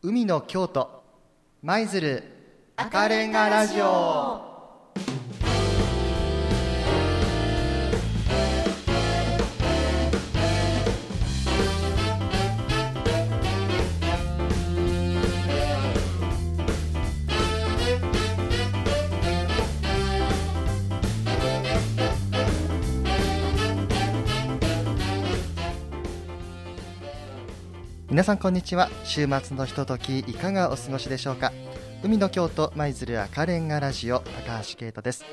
海の京都舞鶴赤レンガラジオ。皆さんこんにちは。週末のひとときいかがお過ごしでしょうか。海の京都舞鶴赤レンガラジオ高橋啓太です。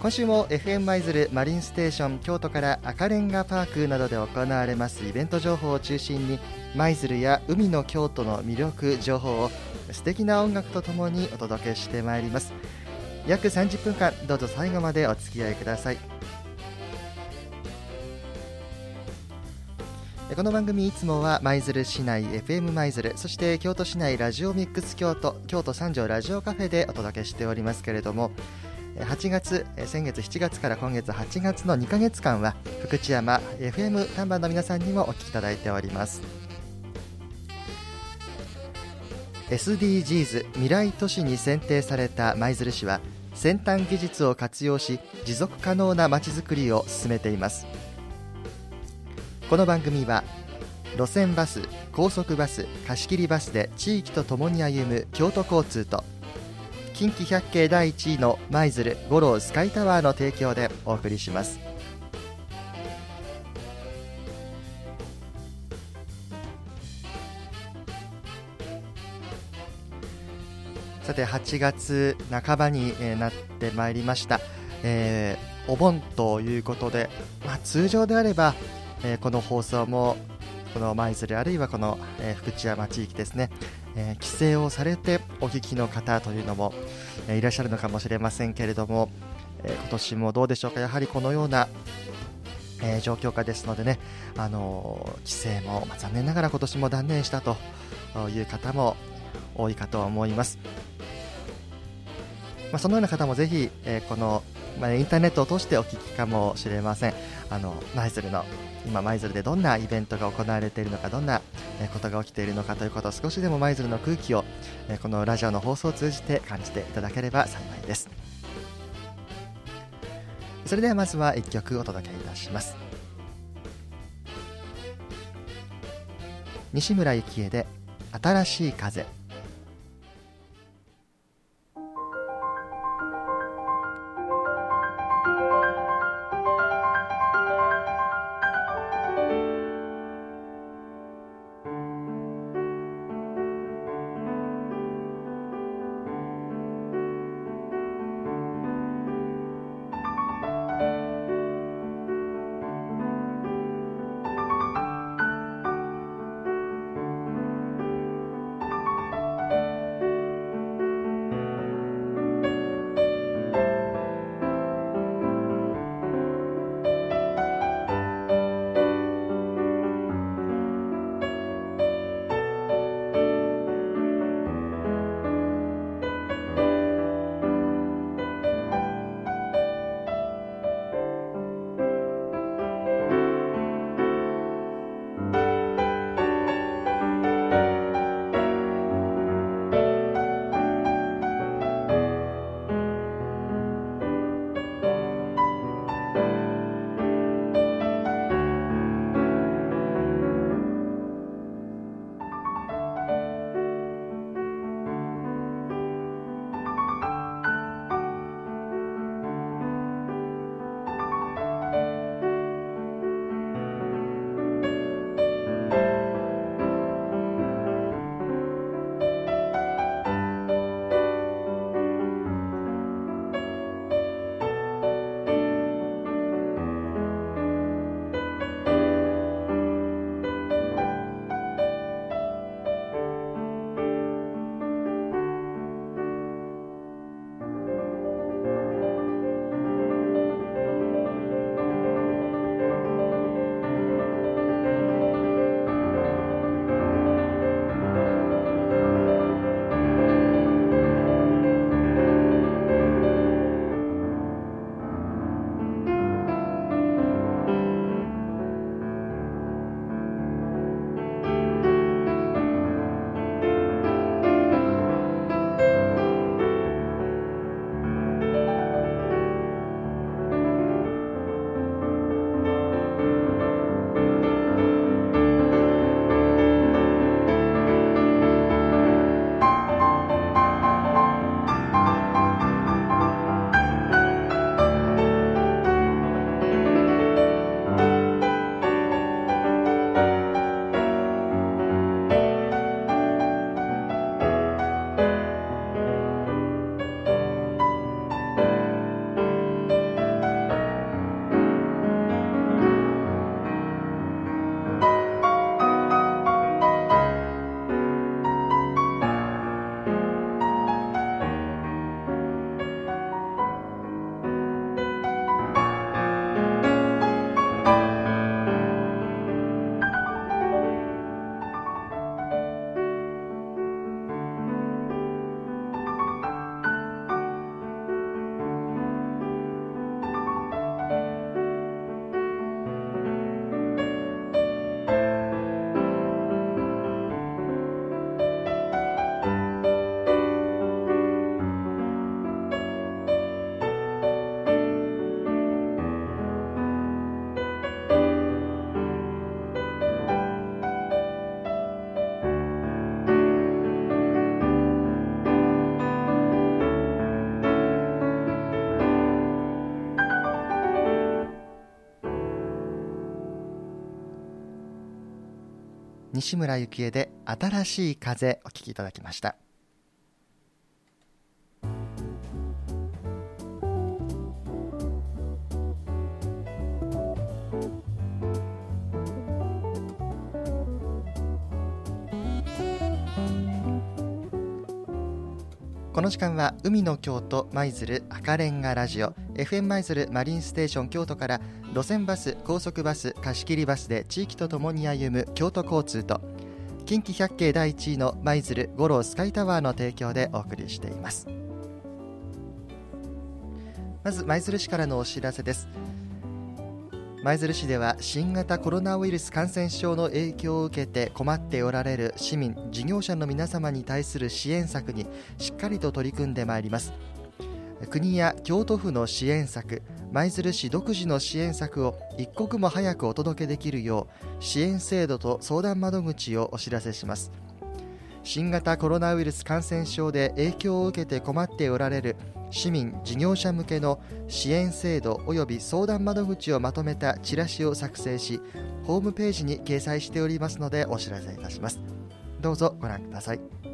今週も FM 舞鶴マリンステーション京都から赤レンガパークなどで行われますイベント情報を中心に舞鶴や海の京都の魅力情報を素敵な音楽とともにお届けしてまいります。約30分間どうぞ最後までお付き合いください。この番組いつもは舞鶴市内 FM 舞鶴そして京都市内ラジオミックス京都京都三条ラジオカフェでお届けしておりますけれども8月先月7月から今月8月の2ヶ月間は福知山 FM 看板の皆さんにもお聞きいただいております。SDGs 未来都市に選定された舞鶴市は先端技術を活用し持続可能なまちづくりを進めています。この番組は路線バス高速バス貸切バスで地域とともに歩む京都交通と近畿百景第1位の舞鶴五郎スカイタワーの提供でお送りします。さて8月半ばになってまいりました、えー、お盆ということで、まあ、通常であればえー、この放送もこの舞鶴あるいはこの、えー、福知山地域ですね、えー、帰省をされてお聞きの方というのも、えー、いらっしゃるのかもしれませんけれども、え今年もどうでしょうかやはりこのような、え状況下ですのでね、あの帰省も、まあ、残念ながら今年も断念したという方も多いかと思います。まあ、そのような方もぜひ、えこのまあ、インターネットを通してお聞きかもしれませんあの舞鶴の今舞鶴でどんなイベントが行われているのかどんなことが起きているのかということを少しでも舞鶴の空気をこのラジオの放送を通じて感じていただければ幸いです。それではまずは1曲お届けいたします。西村幸恵で新しい風。西村幸恵で新しい風お聴きいただきました。この時間は海の京都舞鶴赤レンガラジオ FM 舞鶴マリンステーション京都から路線バス高速バス貸切バスで地域とともに歩む京都交通と近畿百景第一位の舞鶴五郎スカイタワーの提供でお送りしています。まず舞鶴市からのお知らせです。舞鶴市では新型コロナウイルス感染症の影響を受けて困っておられる市民事業者の皆様に対する支援策にしっかりと取り組んでまいります。国や京都府の支援策舞鶴市独自の支援策を一刻も早くお届けできるよう支援制度と相談窓口をお知らせします。新型コロナウイルス感染症で影響を受けて困っておられる市民・事業者向けの支援制度及び相談窓口をまとめたチラシを作成しホームページに掲載しておりますのでお知らせいたします。どうぞご覧ください。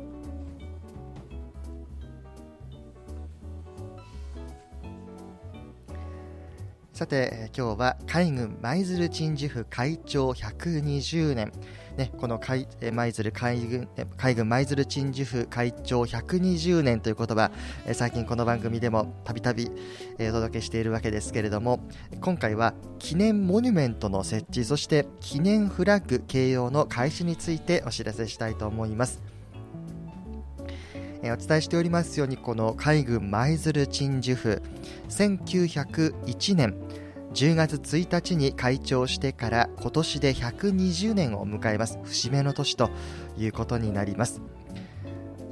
さて今日は海軍舞鶴鎮守府会長120年。ね、この海舞鶴海軍海軍舞鶴鎮守府会長120年という言葉最近この番組でもたびたびお届けしているわけですけれども今回は記念モニュメントの設置そして記念フラッグ掲揚の開始についてお知らせしたいと思います。えお伝えしておりますようにこの海軍舞鶴鎮守府。1901年10月1日に開庁してから今年で120年を迎えます。節目の年ということになります。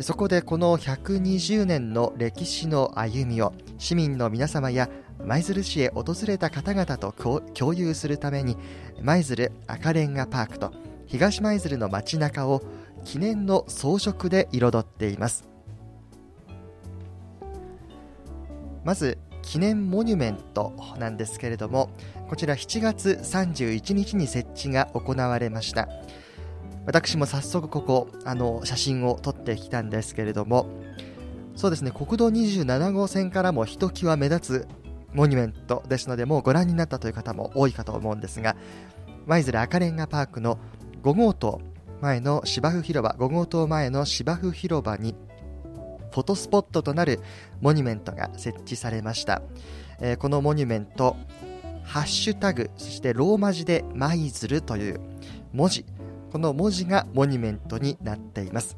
そこでこの120年の歴史の歩みを市民の皆様や舞鶴市へ訪れた方々と共有するために舞鶴赤レンガパークと東舞鶴の街中を記念の装飾で彩っています。まず記念モニュメントなんですけれどもこちら7月31日に設置が行われました。私も早速ここあの写真を撮ってきたんですけれどもそうですね国道27号線からもひときわ目立つモニュメントですのでもうご覧になったという方も多いかと思うんですが舞鶴赤レンガパークの5号棟前の芝生広場5号棟前の芝生広場にフォトスポットとなるモニュメントが設置されました、えー、このモニュメントハッシュタグそしてローマ字で舞鶴という文字。この文字がモニュメントになっています。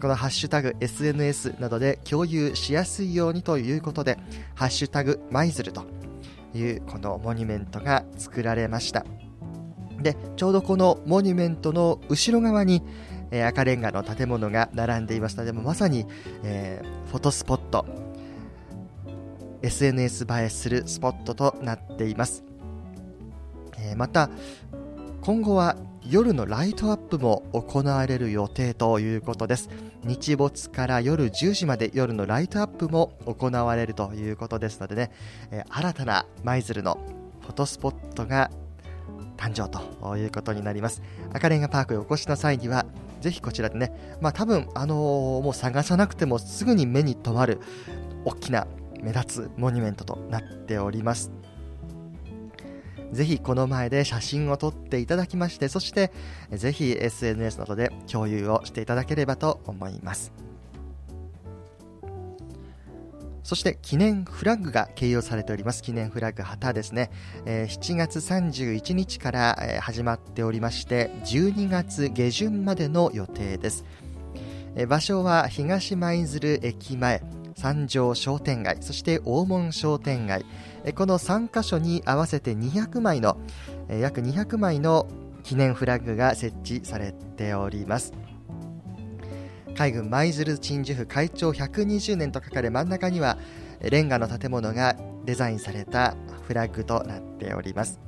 このハッシュタグ SNS などで共有しやすいようにということでハッシュタグ舞鶴というこのモニュメントが作られました。でちょうどこのモニュメントの後ろ側にえー、赤レンガの建物が並んでいますのでも、まさに、えー、フォトスポット、SNS 映えするスポットとなっています。えー、また、今後は夜のライトアップも行われる予定ということです。日没から夜10時まで夜のライトアップも行われるということですのでね、えー、新たな舞鶴のフォトスポットが誕生ということになります。赤レンガパークへお越しの際には、ぜひこちらでね、まあ多分、あのー、もう探さなくてもすぐに目に留まる大きな目立つモニュメントとなっております。ぜひこの前で写真を撮っていただきまして、そしてぜひ SNS などで共有をしていただければと思います。そして記念フラッグが掲揚されております。記念フラッグ旗ですね、えー、7月31日から、始まっておりまして12月下旬までの予定です、えー、場所は東舞鶴駅前三条商店街そして大門商店街。この3カ所に合わせて200枚の約200枚の記念フラッグが設置されております。海軍舞鶴鎮守府会長120年と書かれ真ん中にはレンガの建物がデザインされたフラッグとなっております。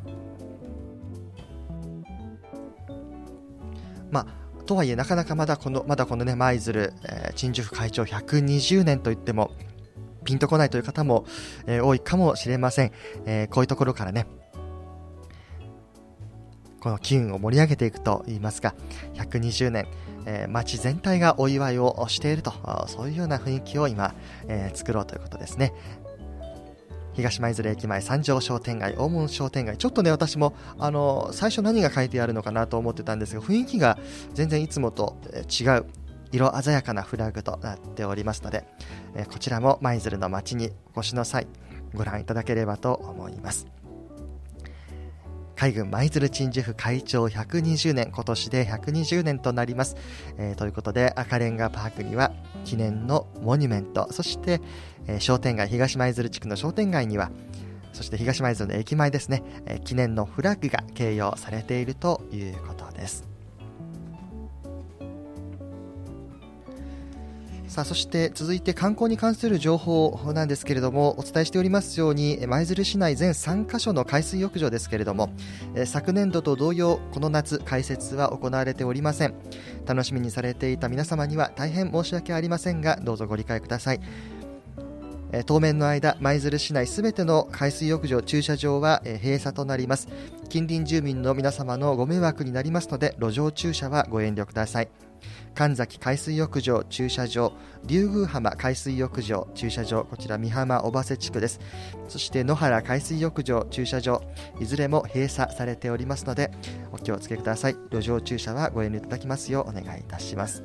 まあとはいえなかなかまだこのまだこのね舞鶴、えー、鎮守府会長120年といってもピンとこないという方も、えー、多いかもしれません、えー、こういうところからねこの機運を盛り上げていくといいますか120年、えー、町全体がお祝いをしているとそういうような雰囲気を今、えー、作ろうということですね。東舞鶴駅前三条商店街大門商店街ちょっとね私もあの最初何が書いてあるのかなと思ってたんですが雰囲気が全然いつもと違う色鮮やかなフラグとなっておりますので、えこちらも舞鶴の街にお越しの際ご覧いただければと思います。海軍舞鶴鎮守府会長120年今年で120年となります、えー、ということで赤レンガパークには記念のモニュメントそして、えー、商店街東舞鶴地区の商店街にはそして東舞鶴の駅前ですね、えー、記念のフラッグが掲揚されているということです。さあそして続いて観光に関する情報なんですけれどもお伝えしておりますように舞鶴市内全3カ所の海水浴場ですけれども昨年度と同様この夏開設は行われておりません。楽しみにされていた皆様には大変申し訳ありませんがどうぞご理解ください。当面の間舞鶴市内すべての海水浴場駐車場は閉鎖となります。近隣住民の皆様のご迷惑になりますので路上駐車はご遠慮ください。神崎海水浴場駐車場竜宮浜海水浴場駐車場こちら美浜小瀬地区です。そして野原海水浴場駐車場いずれも閉鎖されておりますのでお気をつけください。路上駐車はご遠慮いただきますようお願いいたします。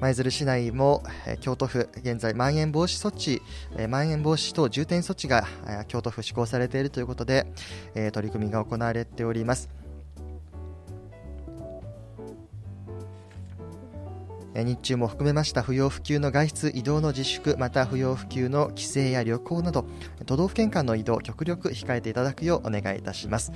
舞鶴市内も京都府、現在、まん延防止措置、まん延防止等重点措置が京都府施行されているということで、取り組みが行われております。日中も含めました不要不急の外出移動の自粛また不要不急の帰省や旅行など都道府県間の移動極力控えていただくようお願いいたします。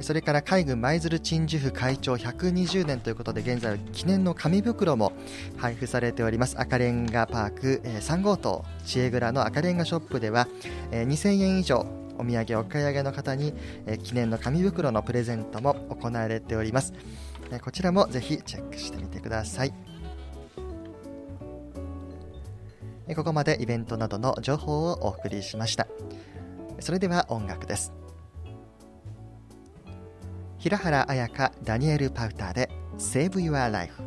それから海軍舞鶴鎮守府会長120年ということで現在は記念の紙袋も配布されております。赤レンガパーク3号棟知恵蔵の赤レンガショップでは2000円以上お土産お買い上げの方に、え記念の紙袋のプレゼントも行われております、えこちらもぜひチェックしてみてください。ここまでイベントなどの情報をお送りしました。それでは音楽です。平原綾香ダニエル・パウターで「Save Your Life」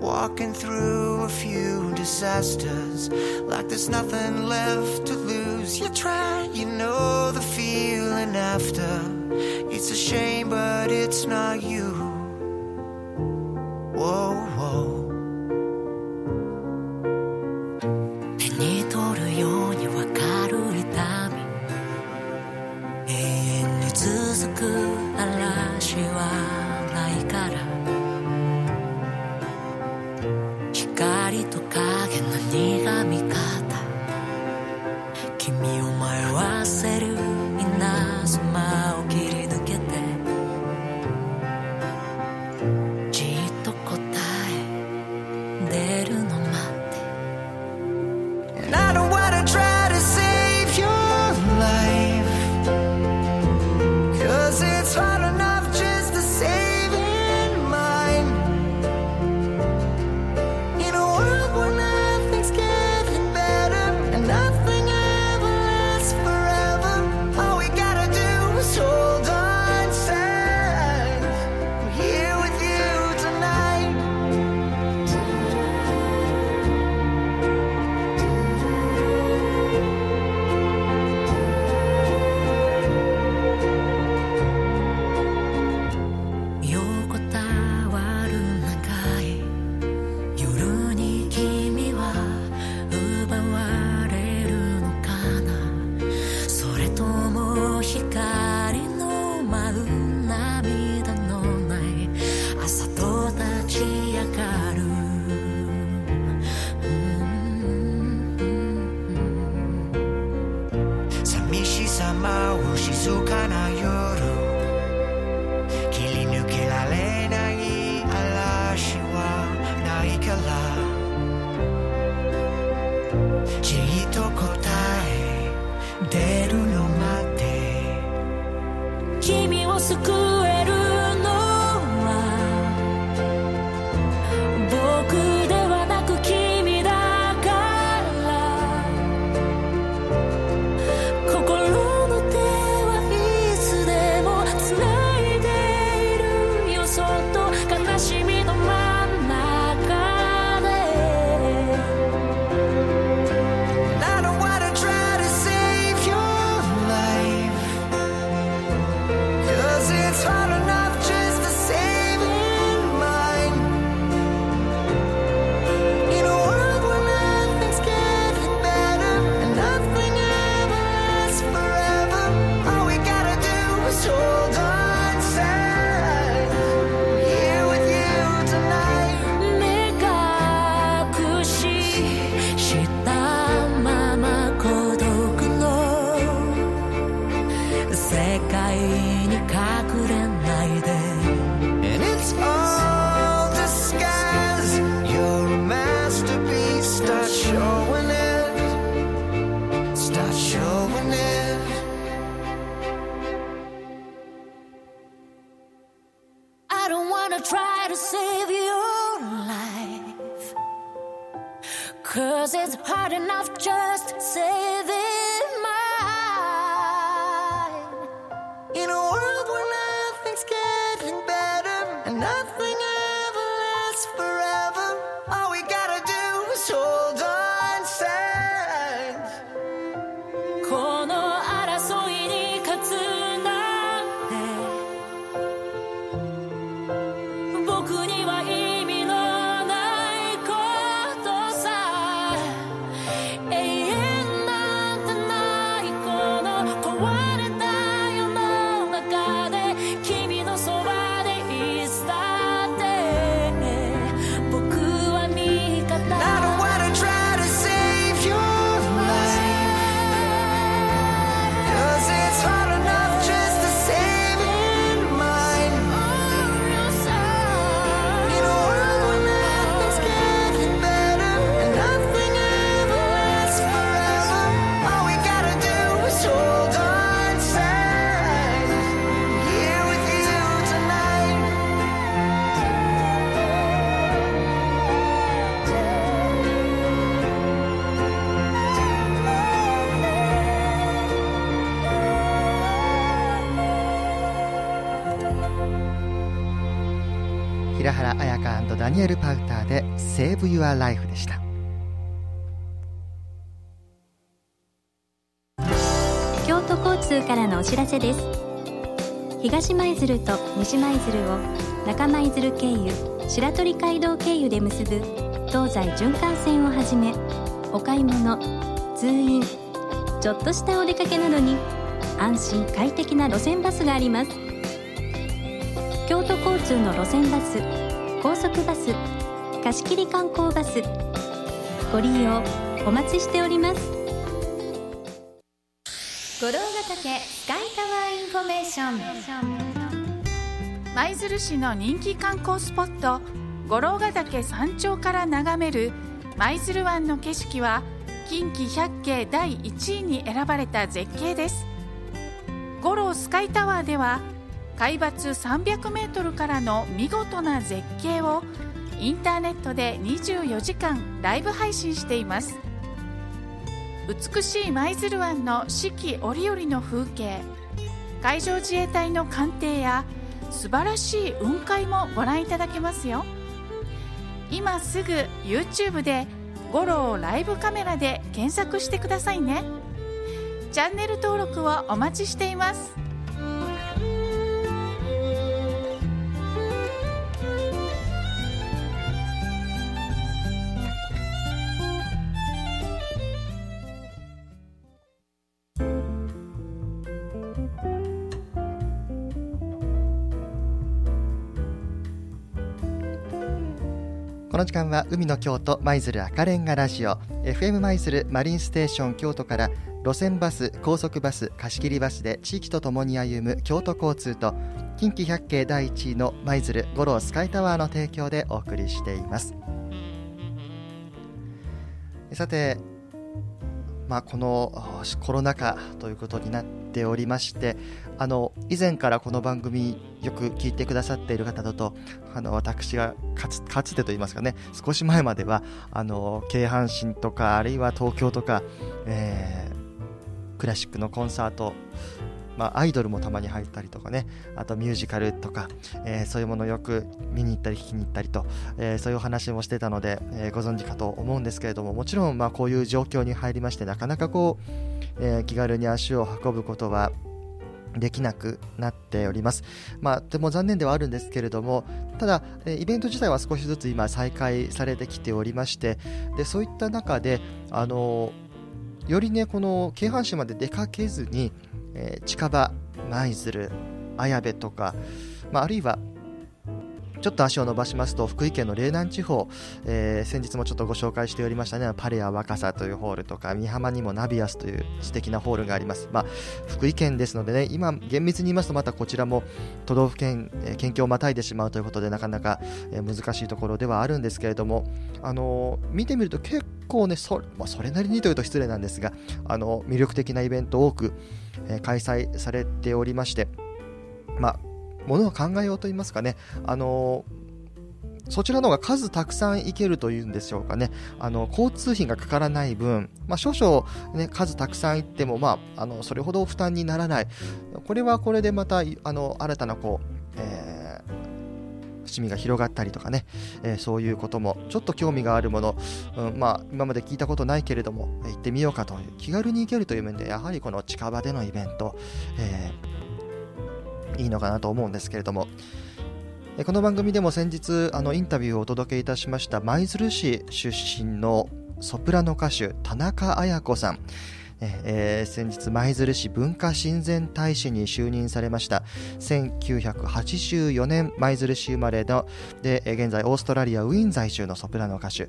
walking through a few disasters like there's nothing left to lose. You try, you know the feeling after. It's a shame, but it's not you. Whoa, 舞う nothing ダニエル・パウターで「Save Your Life」でした。京都交通からのお知らせです。東舞鶴と西舞鶴を中舞鶴経由白鳥街道経由で結ぶ東西循環線をはじめお買い物通院ちょっとしたお出かけなどに安心快適な路線バスがあります。京都交通の路線バス高速バス貸切観光バスご利用お待ちしております。五老ヶ岳スカイタワーインフォメーション。舞鶴市の人気観光スポット五老ヶ岳山頂から眺める舞鶴湾の景色は近畿百景第1位に選ばれた絶景です。五郎スカイタワーでは海抜300メートルからの見事な絶景をインターネットで24時間ライブ配信しています。美しい舞鶴湾の四季折々の風景海上自衛隊の艦艇や素晴らしい雲海もご覧いただけますよ。今すぐ YouTube で「五郎ライブカメラ」で検索してくださいね。チャンネル登録をお待ちしています。この時間は海の京都舞鶴赤レンガラジオ FM 舞鶴マリンステーション京都から路線バス高速バス貸し切りバスで地域とともに歩む京都交通と近畿百景第1位の舞鶴五郎スカイタワーの提供でお送りしています。さてまあ、このコロナ禍ということになってておりましてあの以前からこの番組よく聞いてくださっている方だとあの私がかつかつてといいますかね少し前まではあの京阪神とかあるいは東京とか、えークラシックのコンサートまあ、アイドルもたまに入ったりとかねあとミュージカルとか、えーそういうものをよく見に行ったり聞きに行ったりと、えーそういうお話もしてたので、えーご存知かと思うんですけれどももちろんまあこういう状況に入りましてなかなかこう、えー気軽に足を運ぶことはできなくなっております。まあ、とても残念ではあるんですけれども、ただ、えイベント自体は少しずつ今再開されてきておりまして、でそういった中で、あのよりね、この京阪神まで出かけずに、えー近場、舞鶴、綾部とか、まあ、あるいはちょっと足を伸ばしますと福井県の嶺南地方、えー先日もちょっとご紹介しておりましたね。パレア若狭というホールとか美浜にもナビアスという素敵なホールがあります、まあ、福井県ですのでね今厳密に言いますとまたこちらも都道府県、えー県境をまたいでしまうということでなかなか、え難しいところではあるんですけれども、あのー見てみると結構ねそ,、まあ、それなりにというと失礼なんですが、あの魅力的なイベント多く、えー開催されておりましてまあものを考えようと言いますかね、あのそちらの方が数たくさん行けるというんでしょうかね、あの交通費がかからない分、まあ、少々、ね、数たくさん行っても、まあ、あのそれほど負担にならない、これはこれでまたあの新たなこう、えー、伏見が広がったりとかね、えー、そういうこともちょっと興味があるもの、うんまあ、今まで聞いたことないけれども行ってみようかという気軽に行けるという面でやはりこの近場でのイベント、えー、いいのかなと思うんですけれども、この番組でも先日あのインタビューをお届けいたしました舞鶴市出身のソプラノ歌手田中綾子さん。えー、先日舞鶴市文化親善大使に就任されました。1984年舞鶴市生まれので現在オーストラリアウィーン在住のソプラノ歌手。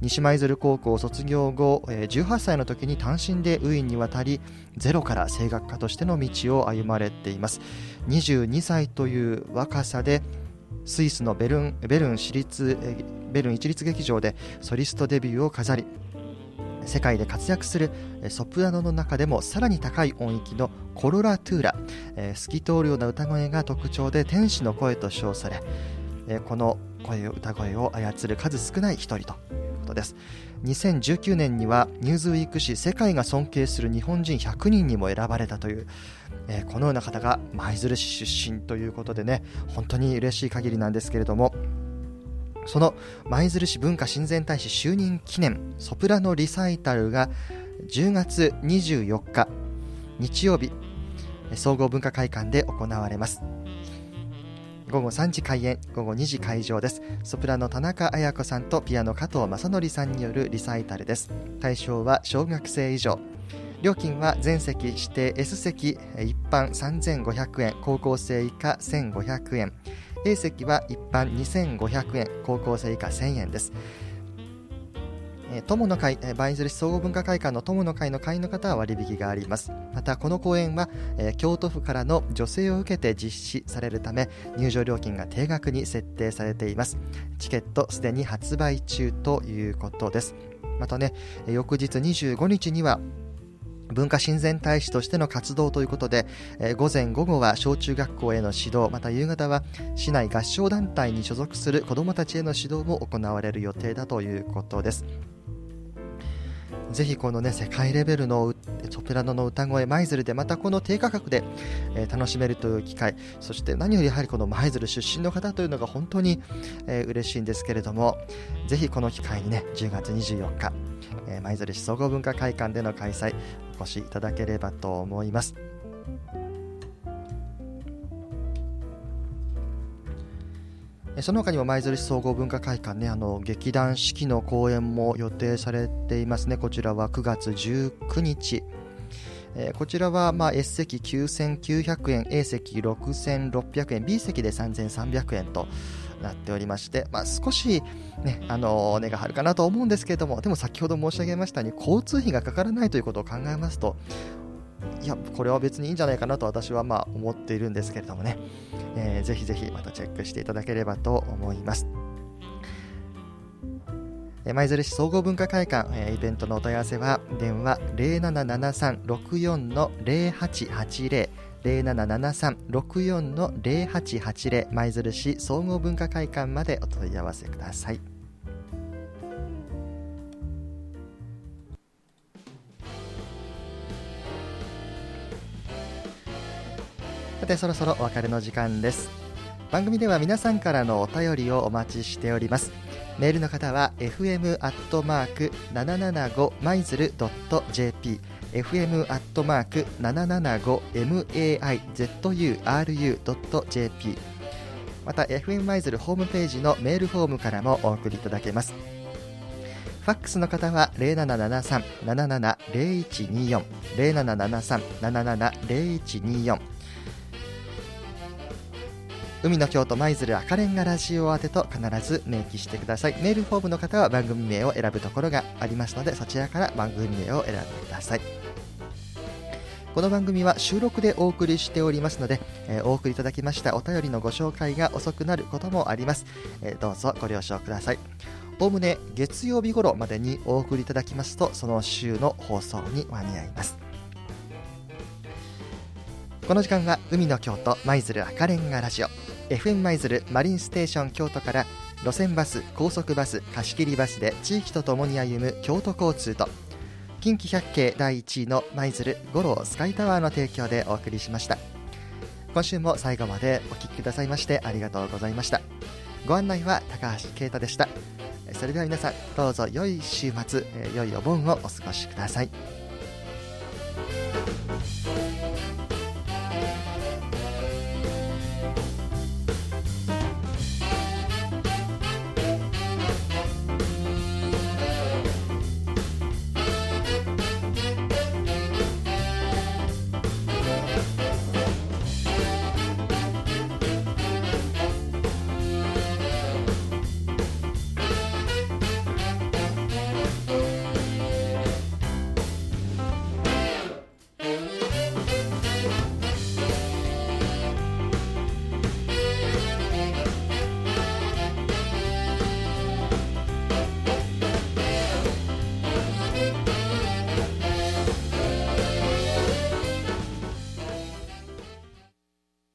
西舞鶴高校卒業後18歳の時に単身でウィーンに渡りゼロから声楽家としての道を歩まれています。22歳という若さでスイスのベルンベルン市立ベルン一律劇場でソリストデビューを飾り世界で活躍するソプラノの中でもさらに高い音域のコロラトゥーラ、え透き通るような歌声が特徴で天使の声と称され、えこの声を歌声を操る数少ない一人ということです。2019年にはニューズウィーク誌世界が尊敬する日本人100人にも選ばれたというえー、このような方が舞鶴市出身ということでね本当に嬉しい限りなんですけれどもその舞鶴市文化親善大使就任記念ソプラノリサイタルが10月24日日曜日総合文化会館で行われます。午後3時開演午後2時会場です。ソプラノ田中綾子さんとピアノ加藤正則さんによるリサイタルです。対象は小学生以上。料金は全席指定 S 席一般3500円高校生以下1500円。A 席は一般2500円高校生以下1000円です友の会、バインズル市総合文化会館の友の会の会員の方は割引があります。また、この公演は、え京都府からの助成を受けて実施されるため、入場料金が定額に設定されています。チケットすでに発売中ということです。またね、翌日25日には、文化親善大使としての活動ということで、えー、午前午後は小中学校への指導また夕方は市内合唱団体に所属する子どもたちへの指導も行われる予定だということです。ぜひこのね世界レベルのソプラノの歌声舞鶴でまたこの低価格で、えー、楽しめるという機会そして何よりやはりこの舞鶴出身の方というのが本当に、えー、嬉しいんですけれどもぜひこの機会にね10月24日舞鶴市総合文化会館での開催お越しいただければと思います。その他にも舞鶴市総合文化会館ねあの劇団四季の公演も予定されていますね。こちらは9月19日。えー、こちらは、まあ、S 席9900円 A 席6600円 B 席で3300円となっておりまして、まあ、少し、ね、あの値が張るかなと思うんですけれどもでも先ほど申し上げましたように交通費がかからないということを考えますといやこれは別にいいんじゃないかなと私はまあ思っているんですけれどもね、えー、ぜひぜひまたチェックしていただければと思います。舞鶴市総合文化会館え、イベントのお問い合わせは電話0773-64-0880 0773-64-0880舞鶴市総合文化会館までお問い合わせくださいてそろそろお別れの時間です。番組では皆さんからのお便りをお待ちしております。メールの方は fm アットマーク775マイズルドット jp fm アットマーク 775maizuru.jp また FM マイズルホームページのメールフォームからもお送りいただけます。ファックスの方は0773-770124 0773-770124海の京都舞鶴赤レンガラジオ宛てと必ず明記してください。メールフォームの方は番組名を選ぶところがありますのでそちらから番組名を選んでください。この番組は収録でお送りしておりますので、えー、お送りいただきましたお便りのご紹介が遅くなることもあります、えー、どうぞご了承ください。おおむね月曜日頃までにお送りいただきますとその週の放送に間に合います。この時間は海の京都舞鶴赤レンガラジオ。FM 舞鶴マリンステーション京都から路線バス高速バス貸し切りバスで地域とともに歩む京都交通と近畿百景第1位の舞鶴五郎スカイタワーの提供でお送りしました。今週も最後までお聞きくださいましてありがとうございました。ご案内は高橋啓太でした。それでは皆さんどうぞ良い週末良いお盆をお過ごしください。